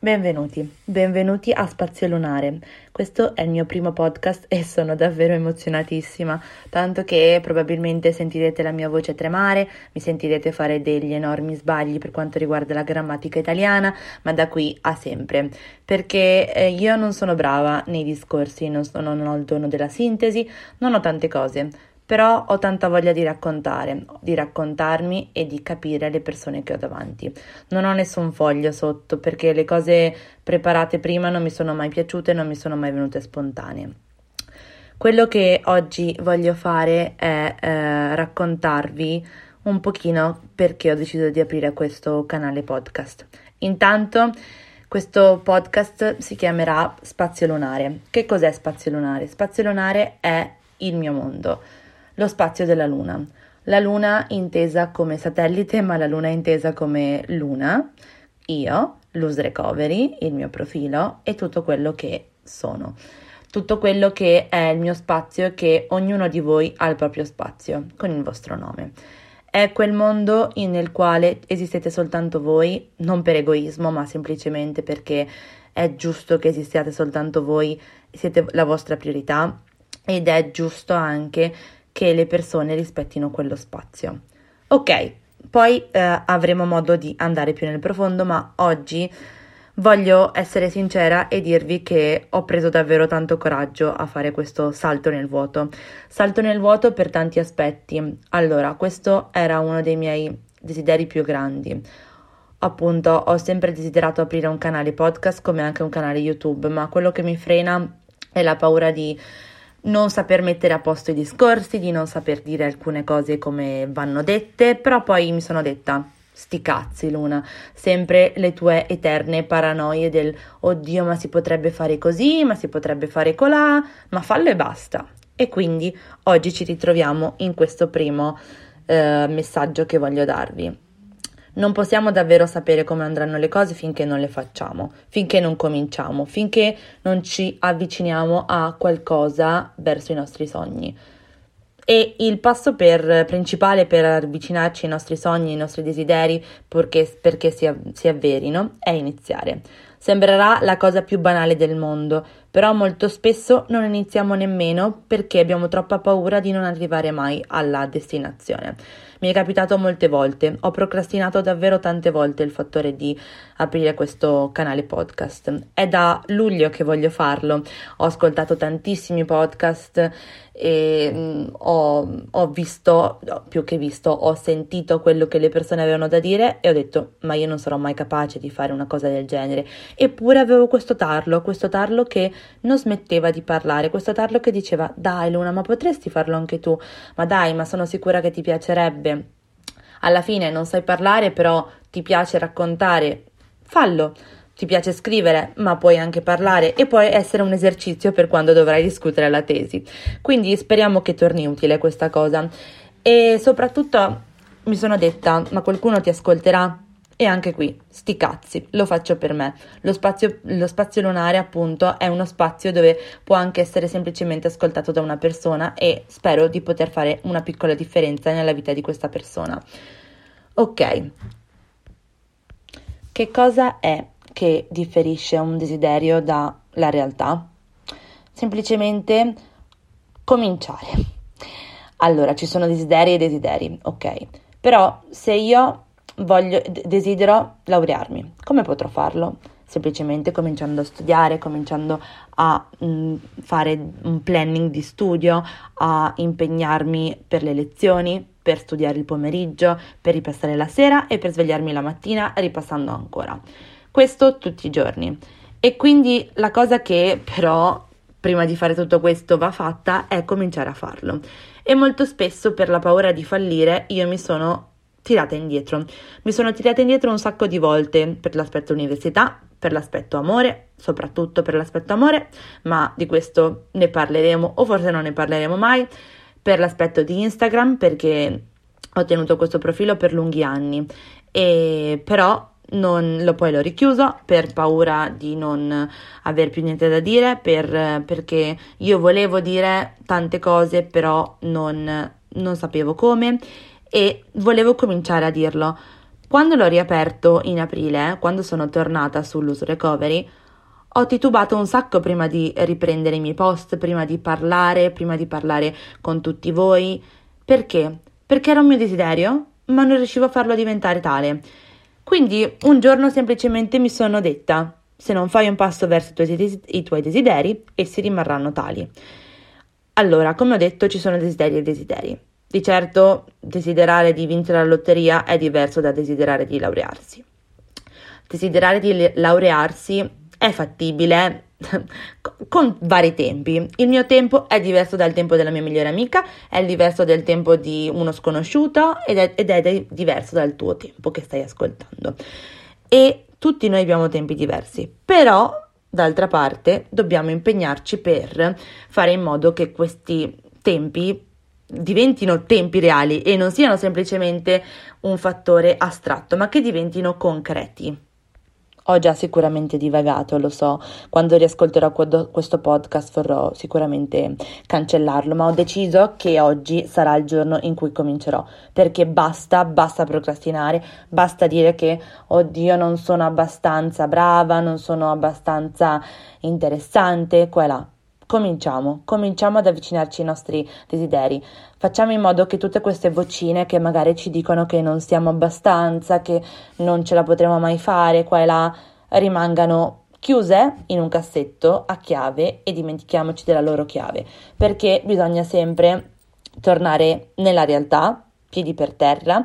Benvenuti, benvenuti a Spazio Lunare. Questo è il mio primo podcast e sono davvero emozionatissima, tanto che probabilmente sentirete la mia voce tremare, mi sentirete fare degli enormi sbagli per quanto riguarda la grammatica italiana, ma da qui a sempre, perché eh, io non sono brava nei discorsi, non, sono, non ho il dono della sintesi, non ho tante cose, però ho tanta voglia di raccontare, di raccontarmi e di capire le persone che ho davanti. Non ho nessun foglio sotto perché le cose preparate prima non mi sono mai piaciute, non mi sono mai venute spontanee. Quello che oggi voglio fare è eh, raccontarvi un pochino perché ho deciso di aprire questo canale podcast. Intanto questo podcast si chiamerà Spazio Lunare. Che cos'è Spazio Lunare? Spazio Lunare è il mio mondo lo spazio della Luna. La Luna intesa come satellite, ma la Luna intesa come Luna, io, Lose Recovery, il mio profilo e tutto quello che sono. Tutto quello che è il mio spazio e che ognuno di voi ha il proprio spazio con il vostro nome. È quel mondo nel quale esistete soltanto voi, non per egoismo, ma semplicemente perché è giusto che esistiate soltanto voi, siete la vostra priorità ed è giusto anche che le persone rispettino quello spazio. Ok, poi eh, avremo modo di andare più nel profondo, ma oggi voglio essere sincera e dirvi che ho preso davvero tanto coraggio a fare questo salto nel vuoto. Salto nel vuoto per tanti aspetti. Allora, questo era uno dei miei desideri più grandi. Appunto, ho sempre desiderato aprire un canale podcast come anche un canale YouTube, ma quello che mi frena è la paura di non saper mettere a posto i discorsi, di non saper dire alcune cose come vanno dette, però poi mi sono detta sti cazzi Luna, sempre le tue eterne paranoie del oddio ma si potrebbe fare così, ma si potrebbe fare colà, ma fallo e basta. E quindi oggi ci ritroviamo in questo primo eh, messaggio che voglio darvi. Non possiamo davvero sapere come andranno le cose finché non le facciamo, finché non cominciamo, finché non ci avviciniamo a qualcosa verso i nostri sogni. E il passo per, principale per avvicinarci ai nostri sogni, ai nostri desideri, perché, perché si, si avverino, è iniziare. Sembrerà la cosa più banale del mondo, però molto spesso non iniziamo nemmeno perché abbiamo troppa paura di non arrivare mai alla destinazione. Mi è capitato molte volte, ho procrastinato davvero tante volte il fattore di aprire questo canale podcast. È da luglio che voglio farlo, ho ascoltato tantissimi podcast e mm, ho, ho, visto, più che visto, ho sentito quello che le persone avevano da dire e ho detto ma io non sarò mai capace di fare una cosa del genere. Eppure avevo questo tarlo, questo tarlo che non smetteva di parlare, questo tarlo che diceva dai Luna ma potresti farlo anche tu, ma dai ma sono sicura che ti piacerebbe alla fine non sai parlare, però ti piace raccontare, fallo. Ti piace scrivere, ma puoi anche parlare e può essere un esercizio per quando dovrai discutere la tesi. Quindi speriamo che torni utile questa cosa. E soprattutto mi sono detta, ma qualcuno ti ascolterà? E anche qui, sti cazzi, lo faccio per me. Lo spazio, lo spazio lunare, appunto, è uno spazio dove può anche essere semplicemente ascoltato da una persona e spero di poter fare una piccola differenza nella vita di questa persona. Ok. Che cosa è che differisce un desiderio dalla realtà? Semplicemente cominciare. Allora, ci sono desideri e desideri, ok. Però se io voglio, desidero laurearmi, come potrò farlo? Semplicemente cominciando a studiare, cominciando a mh, mm, fare un planning di studio, a impegnarmi per le lezioni, per studiare il pomeriggio, per ripassare la sera e per svegliarmi la mattina ripassando ancora. Questo tutti i giorni. E quindi la cosa che però prima di fare tutto questo va fatta è cominciare a farlo. E molto spesso per la paura di fallire io mi sono tirata indietro. Mi sono tirata indietro un sacco di volte per l'aspetto università, per l'aspetto amore, soprattutto per l'aspetto amore, ma di questo ne parleremo o forse non ne parleremo mai, per l'aspetto di Instagram perché ho tenuto questo profilo per lunghi anni e però lo, poi l'ho richiuso per paura di non aver più niente da dire, per, perché io volevo dire tante cose, però non, non sapevo come e volevo cominciare a dirlo. Quando l'ho riaperto in aprile, quando sono tornata sull'uso recovery, ho titubato un sacco prima di riprendere i miei post, prima di parlare, prima di parlare con tutti voi. Perché? Perché era un mio desiderio, ma non riuscivo a farlo diventare tale. Quindi un giorno semplicemente mi sono detta, se non fai un passo verso i tuoi, i tuoi desideri, essi rimarranno tali. Allora, come ho detto, ci sono desideri e desideri. Di certo, desiderare di vincere la lotteria è diverso da desiderare di laurearsi. Desiderare di laurearsi è fattibile con vari tempi. Il mio tempo è diverso dal tempo della mia migliore amica, è diverso dal tempo di uno sconosciuto ed è, ed è diverso dal tuo tempo che stai ascoltando. E tutti noi abbiamo tempi diversi, però d'altra parte dobbiamo impegnarci per fare in modo che questi tempi diventino tempi reali e non siano semplicemente un fattore astratto, ma che diventino concreti. Ho già sicuramente divagato, lo so, quando riascolterò questo podcast vorrò sicuramente cancellarlo, ma ho deciso che oggi sarà il giorno in cui comincerò, perché basta, basta procrastinare, basta dire che, oddio, non sono abbastanza brava, non sono abbastanza interessante, qua e là. Cominciamo, cominciamo ad avvicinarci ai nostri desideri. Facciamo in modo che tutte queste vocine che magari ci dicono che non siamo abbastanza, che non ce la potremo mai fare, qua e là, rimangano chiuse in un cassetto a chiave e dimentichiamoci della loro chiave, perché bisogna sempre tornare nella realtà, piedi per terra,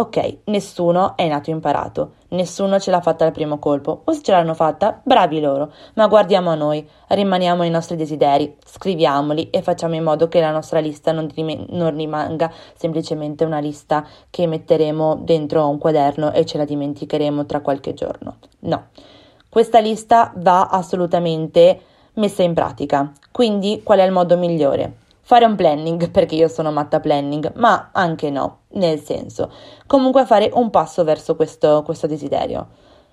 Ok, nessuno è nato imparato, nessuno ce l'ha fatta al primo colpo, o se ce l'hanno fatta, bravi loro, ma guardiamo a noi, rimaniamo ai nostri desideri, scriviamoli e facciamo in modo che la nostra lista non, non rimanga semplicemente una lista che metteremo dentro un quaderno e ce la dimenticheremo tra qualche giorno. No, questa lista va assolutamente messa in pratica. Quindi qual è il modo migliore? Fare un planning, perché io sono matta planning, ma anche no, nel senso, comunque fare un passo verso questo, questo desiderio.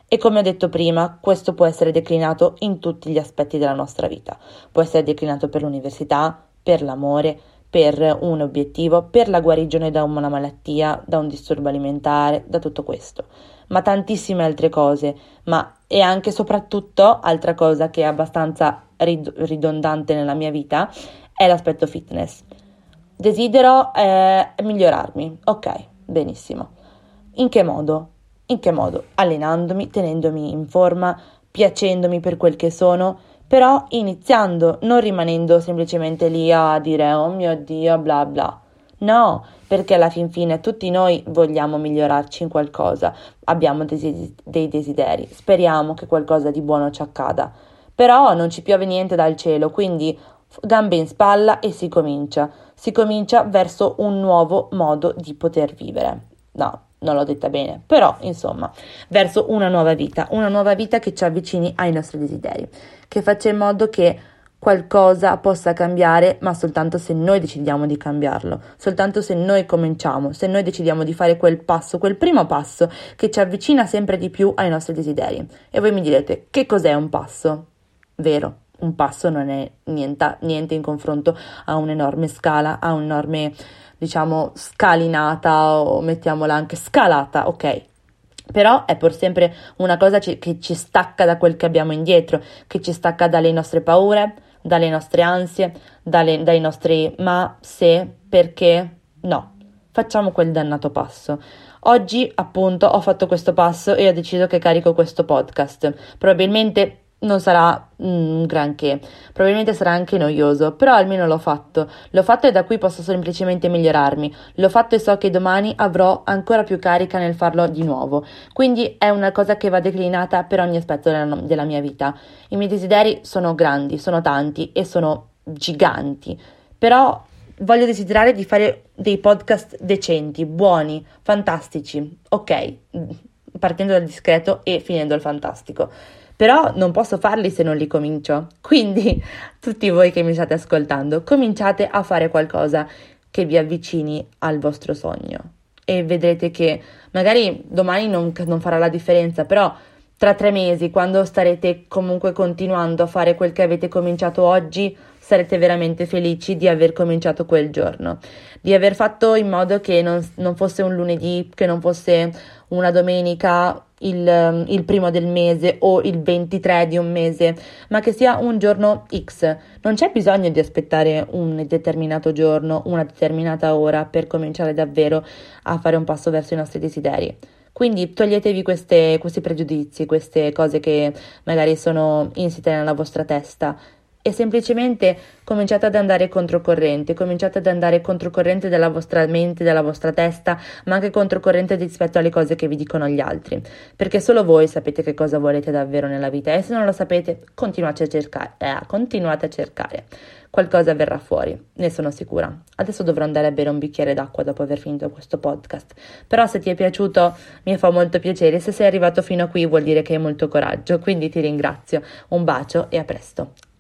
E come ho detto prima, questo può essere declinato in tutti gli aspetti della nostra vita. Può essere declinato per l'università, per l'amore, per un obiettivo, per la guarigione da una malattia, da un disturbo alimentare, da tutto questo. Ma tantissime altre cose, ma e anche soprattutto altra cosa che è abbastanza rid- ridondante nella mia vita è l'aspetto fitness. Desidero eh, migliorarmi. Ok, benissimo. In che modo? In che modo? Allenandomi, tenendomi in forma, piacendomi per quel che sono, però iniziando, non rimanendo semplicemente lì a dire oh mio Dio, bla bla. No, perché alla fin fine tutti noi vogliamo migliorarci in qualcosa, abbiamo dei, desideri, speriamo che qualcosa di buono ci accada. Però non ci piove niente dal cielo, quindi gambe in spalla e si comincia. Si comincia verso un nuovo modo di poter vivere. No, non l'ho detta bene, però insomma, verso una nuova vita, una nuova vita che ci avvicini ai nostri desideri, che faccia in modo che qualcosa possa cambiare, ma soltanto se noi decidiamo di cambiarlo, soltanto se noi cominciamo, se noi decidiamo di fare quel passo, quel primo passo che ci avvicina sempre di più ai nostri desideri. E voi mi direte, che cos'è un passo? Vero, un passo non è niente, niente in confronto a un'enorme scala, a un'enorme, diciamo, scalinata o mettiamola anche scalata, ok? Però è pur sempre una cosa che ci stacca da quel che abbiamo indietro, che ci stacca dalle nostre paure, dalle nostre ansie, dalle, dai nostri ma, se, perché, no. Facciamo quel dannato passo. Oggi, appunto, ho fatto questo passo e ho deciso che carico questo podcast. Probabilmente non sarà un mm, granché, probabilmente sarà anche noioso, però almeno l'ho fatto. L'ho fatto e da qui posso semplicemente migliorarmi. L'ho fatto e so che domani avrò ancora più carica nel farlo di nuovo. Quindi è una cosa che va declinata per ogni aspetto della, della mia vita. I miei desideri sono grandi, sono tanti e sono giganti, però voglio desiderare di fare dei podcast decenti, buoni, fantastici, ok, partendo dal discreto e finendo al fantastico. Però non posso farli se non li comincio. Quindi, tutti voi che mi state ascoltando, cominciate a fare qualcosa che vi avvicini al vostro sogno. E vedrete che magari domani non, non farà la differenza, però tra tre mesi, quando starete comunque continuando a fare quel che avete cominciato oggi, sarete veramente felici di aver cominciato quel giorno, di aver fatto in modo che non, non fosse un lunedì, che non fosse una domenica, il, il, primo del mese o il 23 di un mese, ma che sia un giorno X. Non c'è bisogno di aspettare un determinato giorno, una determinata ora per cominciare davvero a fare un passo verso i nostri desideri. Quindi toglietevi queste, questi pregiudizi, queste cose che magari sono insite nella vostra testa e semplicemente cominciate ad andare controcorrente, cominciate ad andare controcorrente della vostra mente, della vostra testa, ma anche controcorrente rispetto alle cose che vi dicono gli altri, perché solo voi sapete che cosa volete davvero nella vita e se non lo sapete continuate a cercare, eh, continuate a cercare. Qualcosa verrà fuori, ne sono sicura. Adesso dovrò andare a bere un bicchiere d'acqua dopo aver finito questo podcast. Però se ti è piaciuto mi fa molto piacere, se sei arrivato fino a qui vuol dire che hai molto coraggio, quindi ti ringrazio. Un bacio e a presto.